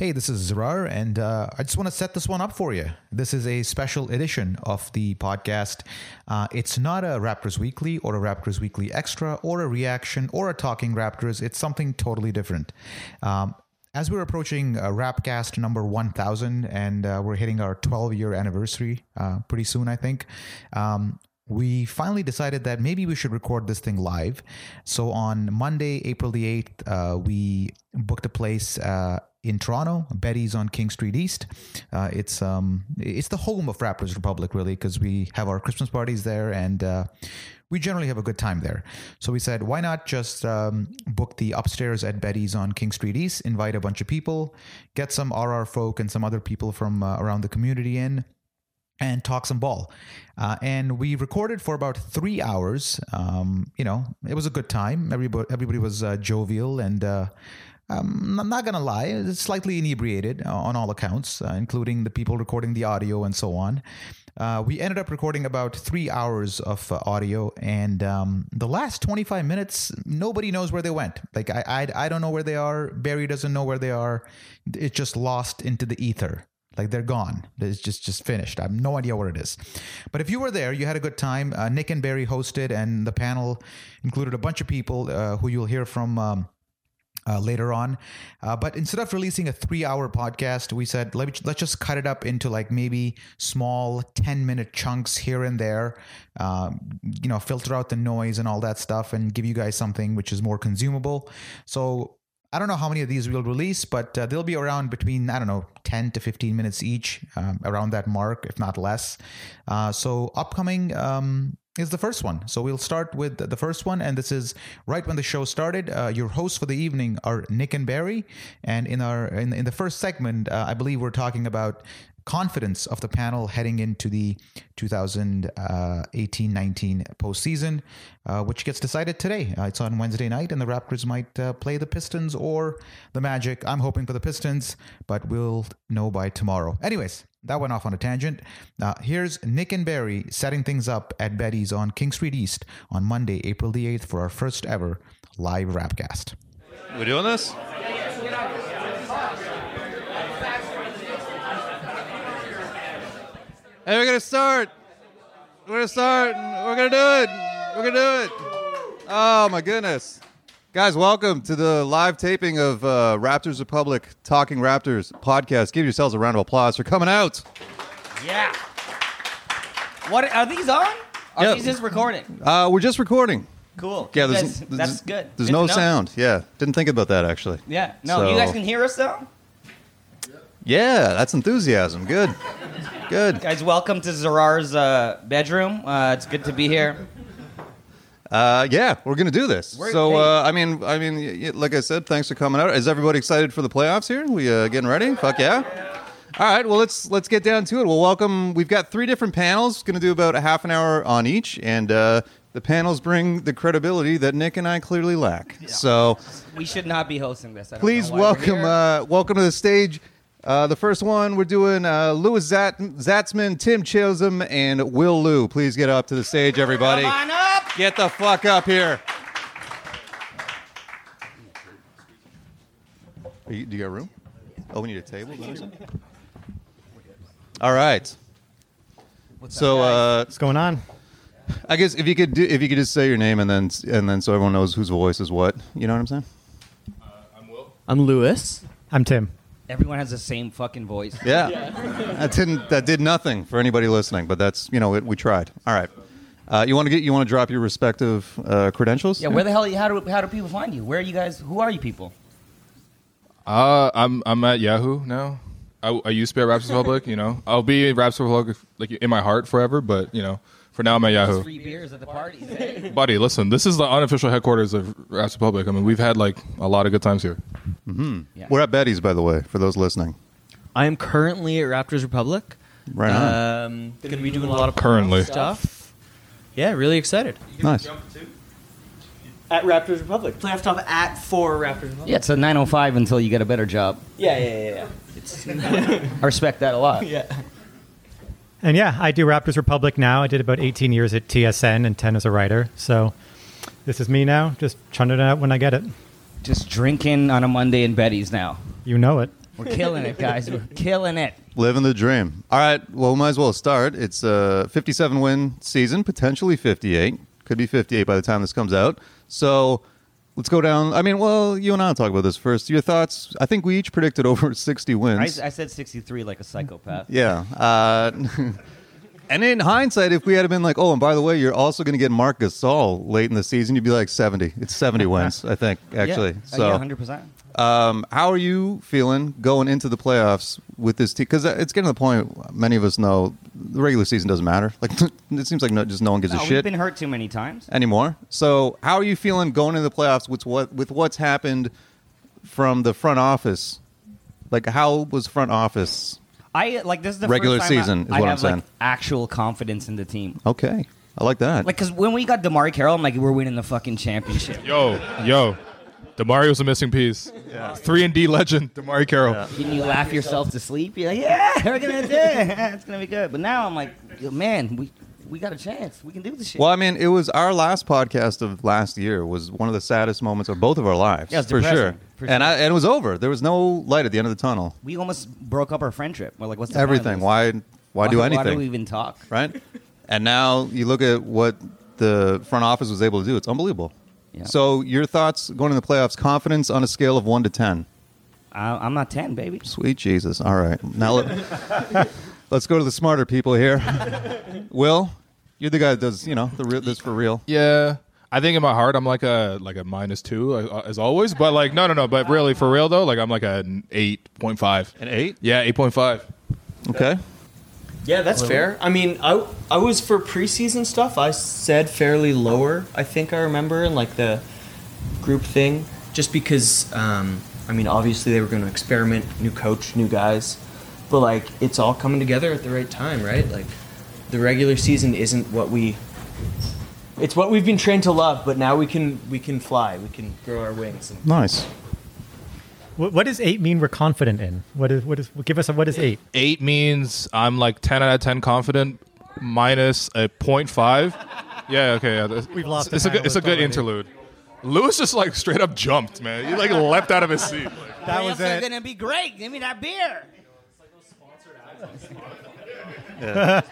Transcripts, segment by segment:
Hey, this is Zarar, and uh, I just want to set this one up for you. This is a special edition of the podcast. Uh, it's not a Raptors Weekly or a Raptors Weekly Extra or a reaction or a Talking Raptors. It's something totally different. Um, as we're approaching uh, Rapcast number 1000, and uh, we're hitting our 12 year anniversary uh, pretty soon, I think. Um, we finally decided that maybe we should record this thing live. So on Monday, April the 8th, uh, we booked a place uh, in Toronto, Betty's on King Street East. Uh, it's um, it's the home of Raptors Republic, really, because we have our Christmas parties there, and uh, we generally have a good time there. So we said, why not just um, book the upstairs at Betty's on King Street East, invite a bunch of people, get some RR folk and some other people from uh, around the community in, and talk some ball. Uh, and we recorded for about three hours. Um, you know, it was a good time. Everybody, everybody was uh, jovial and. Uh, um, I'm not gonna lie, it's slightly inebriated uh, on all accounts, uh, including the people recording the audio and so on. Uh, we ended up recording about three hours of uh, audio, and um, the last 25 minutes, nobody knows where they went. Like I, I, I don't know where they are. Barry doesn't know where they are. It's just lost into the ether. Like they're gone. It's just just finished. I have no idea where it is. But if you were there, you had a good time. Uh, Nick and Barry hosted, and the panel included a bunch of people uh, who you'll hear from. Um, uh, later on. Uh, but instead of releasing a three hour podcast, we said, let me, let's just cut it up into like maybe small 10 minute chunks here and there, um, you know, filter out the noise and all that stuff and give you guys something which is more consumable. So I don't know how many of these we'll release, but uh, they'll be around between, I don't know, 10 to 15 minutes each, um, around that mark, if not less. Uh, so, upcoming um, is the first one. So we'll start with the first one, and this is right when the show started. Uh, your hosts for the evening are Nick and Barry, and in our in, in the first segment, uh, I believe we're talking about confidence of the panel heading into the 2018-19 postseason, uh, which gets decided today. Uh, it's on Wednesday night, and the Raptors might uh, play the Pistons or the Magic. I'm hoping for the Pistons, but we'll know by tomorrow. Anyways, that went off on a tangent. Uh, here's Nick and Barry setting things up at Betty's on King Street East on Monday, April the 8th for our first ever live Rapcast. We're doing this? Hey, we're gonna start. We're gonna start. We're gonna do it. We're gonna do it. Oh my goodness, guys! Welcome to the live taping of uh, Raptors Republic Talking Raptors podcast. Give yourselves a round of applause for coming out. Yeah. What are these on? Are these just recording? Uh, we're just recording. Cool. Yeah, there's, there's that's good. There's Good no know. sound. Yeah, didn't think about that actually. Yeah. No, So- you guys can hear us though. Yeah, that's enthusiasm. Good, good. Guys, welcome to Zarar's uh, bedroom. Uh, it's good to be here. Uh, yeah, we're gonna do this. We're- so, uh, I mean, I mean, y- y- like I said, thanks for coming out. Is everybody excited for the playoffs here? We uh, getting ready? Fuck yeah! All right, well let's let's get down to it. Well, welcome. We've got three different panels. Going to do about a half an hour on each, and uh, the panels bring the credibility that Nick and I clearly lack. So We should not be hosting this. I don't please know why we're welcome here. uh, welcome to the stage. Uh, the first one we're doing uh, Louis Zat- Zatzman, Tim Chisholm, and Will Lou. Please get up to the stage, everybody. Come on up. Get the fuck up here. Are you, do you got room? Oh, we need a table. All right. What's So, up, uh, What's going on? I guess if you could do, if you could just say your name and then and then so everyone knows whose voice is what. You know what I'm saying? I'm Will. I'm Louis. I'm Tim. Everyone has the same fucking voice. Yeah. That didn't that did nothing for anybody listening, but that's you know it, we tried. All right. Uh, you want to get you want to drop your respective uh, credentials? Yeah, where the hell? How do how do people find you? Where are you guys? Who are you people? Uh, I'm I'm at Yahoo now. I, I used to be at Raps Republic. You know, I'll be at Raps Republic like in my heart forever. But you know, for now I'm at Yahoo. Free beers at the parties. eh? Buddy, listen, this is the unofficial headquarters of Raps Republic. I mean, we've had like a lot of good times here. We're at Betty's, by the way, for those listening. I am currently at Raptors Republic. Right on. Um, going to be doing a lot of Currently. stuff. Yeah, really excited. nice. At Raptors Republic. Playoff top at four Raptors Republic. yeah, it's a 905 until you get a better job. Yeah, yeah, yeah, yeah. I respect that a lot. yeah. And yeah, I do Raptors Republic now. I did about 18 years at TSN and 10 as a writer. So this is me now, just churning it out when I get it. Just drinking on a Monday in Betty's now. You know it. We're killing it, guys. We're killing it. Living the dream. All right. Well, we might as well start. It's a 57 win season, potentially 58. Could be 58 by the time this comes out. So let's go down. I mean, well, you and I will talk about this first. Your thoughts? I think we each predicted over 60 I, wins. I said 63 like a psychopath. yeah. Uh, and in hindsight, if we had been like, oh, and by the way, you're also going to get Marc Gasol late in the season, you'd be like 70. It's 70 wins, I think, actually. Yeah, So. uh, yeah 100%. Um, how are you feeling going into the playoffs with this team? Because it's getting to the point. Many of us know the regular season doesn't matter. Like it seems like no, just no one gives No, a we've shit been hurt too many times. anymore. So how are you feeling going into the playoffs with what with what's happened from the front office? Like how was front office? I like this is the Regular first time I- season is I what I'm have, saying. Like, actual confidence in the team. Okay, I like that. Like, cause when we got DeMarre Carroll, I'm like, we're winning the fucking championship. Yo, yo, Demario's a missing piece. Three and D legend, DeMarre Carroll. Didn't you laugh yourself to sleep? You're like, yeah, we're gonna do it. it's gonna be good. But now I'm like, man, we we got a chance. We can do this shit. well, I mean, it was our last podcast of last year was one of the saddest moments of both of our lives, Yeah, for sure. depressing, for And sure. I, and it was over. There was no light at the end of the tunnel. we almost broke up our friendship. We're like, what's the point of Everything. this? Why? Why do anything? Why do we even talk? right? And now you look at what the front office was able to do. It's unbelievable. Yeah. So your thoughts going into the playoffs? Confidence on a scale of one to ten. I, I'm not ten, baby. Sweet Jesus! All right, now let, let's go to the smarter people here. Will, you're the guy that does you know the real, this for real. Yeah, I think in my heart I'm like a like a minus two uh, as always. But like no no no. But really for real though, like I'm like an eight point five. An eight. Yeah, eight point five. Okay. Yeah, that's fair. I mean, I, I was for preseason stuff. I said fairly lower. I think I remember in like the group thing, just because. Um, I mean, obviously they were going to experiment, new coach, new guys, but like it's all coming together at the right time, right? Like the regular season isn't what we. It's what we've been trained to love, but now we can we can fly. We can grow our wings. And Nice. What, what does eight mean we're confident in? What is, what is, give us a, what is eight? Eight means I'm like ten out of ten confident, minus a point five. Yeah, okay. Yeah, that's- We've lost It's the a good, it's a good already. interlude. Louis just like straight up jumped, man. He like leapt out of his seat. That was Playoffs it. gonna be great. Give me that beer.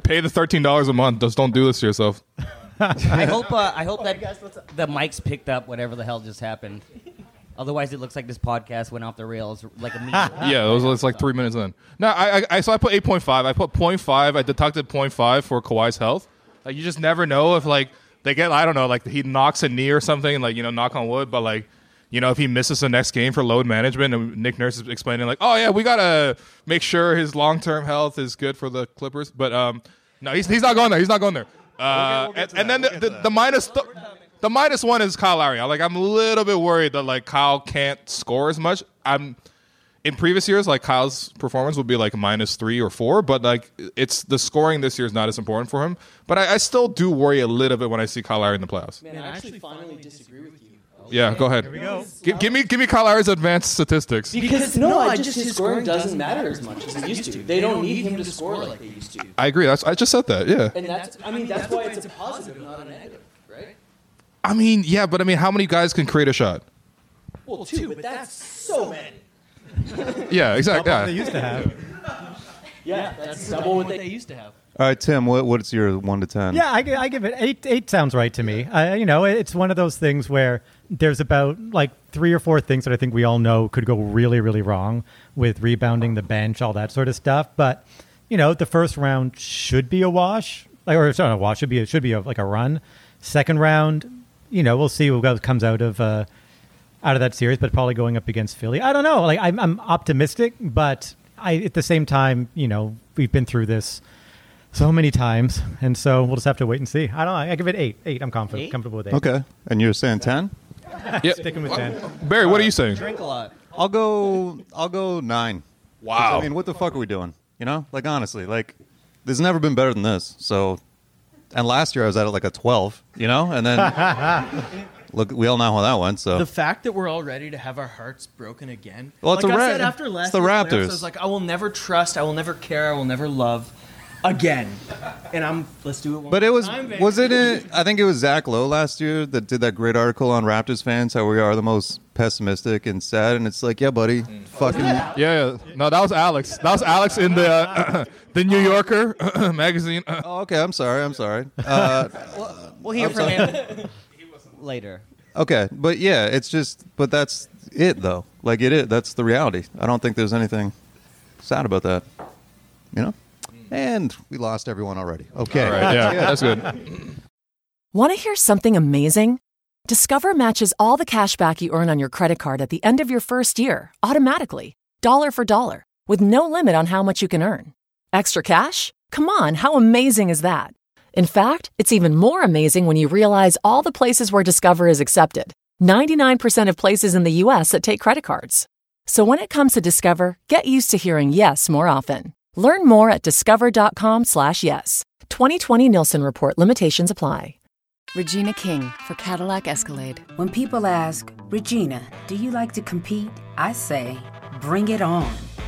Pay the thirteen dollars a month. Just don't do this to yourself. I hope. Uh, I hope that the mics picked up whatever the hell just happened. Otherwise, it looks like this podcast went off the rails like immediately. Yeah, it was it's like three minutes in. No, I, I, I so I put eight point five. I put 0.5. I deducted 0.5 for Kawhi's health. Like you just never know if like they get I don't know like he knocks a knee or something and like you know knock on wood, but like you know if he misses the next game for load management and Nick Nurse is explaining like oh yeah we gotta make sure his long term health is good for the Clippers, but um no he's he's not going there. He's not going there. Uh, and, and then the, the, the minus th- the minus one is Kyle Lowry. I like I'm a little bit worried that like Kyle can't score as much. I'm in previous years, like Kyle's performance would be like minus three or four, but like it's the scoring this year is not as important for him. But I, I still do worry a little bit when I see Kyle Lowry in the playoffs. Man, I actually finally disagree with you. Yeah, go ahead. Here we go. Give, give me give me Kyle Lowry's advanced statistics. Because no, I just his scoring doesn't matter as much as it used to. They don't need him to score like they used to. I agree. That's I just said that. Yeah. And that's I mean that's why it's a positive, not a negative, right? I mean, yeah, but I mean, how many guys can create a shot? Well, two, but that's so many. Yeah, exactly. They Yeah. used to have. Yeah, that's double what they used to have. All right, Tim. What what's your one to ten? Yeah, I, gi- I give it eight. Eight sounds right to me. I, you know, it's one of those things where there's about like three or four things that I think we all know could go really, really wrong with rebounding the bench, all that sort of stuff. But you know, the first round should be a wash, like or it's not a wash. Should be it should be a, like a run. Second round, you know, we'll see what comes out of uh, out of that series, but probably going up against Philly. I don't know. Like I'm, I'm optimistic, but I at the same time, you know, we've been through this so many times, and so we'll just have to wait and see. I don't know. I give it eight. Eight. I'm confident, Eight? comfortable with eight. Okay, and you're saying ten? Yeah. Sticking with ten. Barry, what are you saying? Drink a lot. I'll go. I'll go nine. Wow. I mean, what the fuck are we doing? You know, like honestly, like there's never been better than this. So, and last year I was at like a twelve. You know, and then look, we all know how that went. So The fact that we're all ready to have our hearts broken again. Well, it's like a I Ra- said after it's the year's playoffs, Raptors. I was like, I will never trust, I will never care, I will never love again. And I'm let's do it one But it more was time, baby. was it? In, I think it was Zach Lowe last year that did that great article on Raptors fans how we are the most pessimistic and sad. And it's like, yeah, buddy, fucking Yeah, yeah. No, that was Alex. That was Alex in the uh, the New Yorker magazine. Oh, okay. I'm sorry. I'm sorry. Uh, We'll hear from him later. okay, but yeah, it's just, but that's it though. Like it is. That's the reality. I don't think there's anything sad about that. You know. And we lost everyone already. Okay. All right, yeah, that's good. Want to hear something amazing? Discover matches all the cash back you earn on your credit card at the end of your first year automatically, dollar for dollar, with no limit on how much you can earn. Extra cash? Come on, how amazing is that? In fact, it's even more amazing when you realize all the places where Discover is accepted 99% of places in the US that take credit cards. So when it comes to Discover, get used to hearing yes more often. Learn more at discover.com/slash yes. 2020 Nielsen Report limitations apply. Regina King for Cadillac Escalade. When people ask, Regina, do you like to compete? I say, bring it on.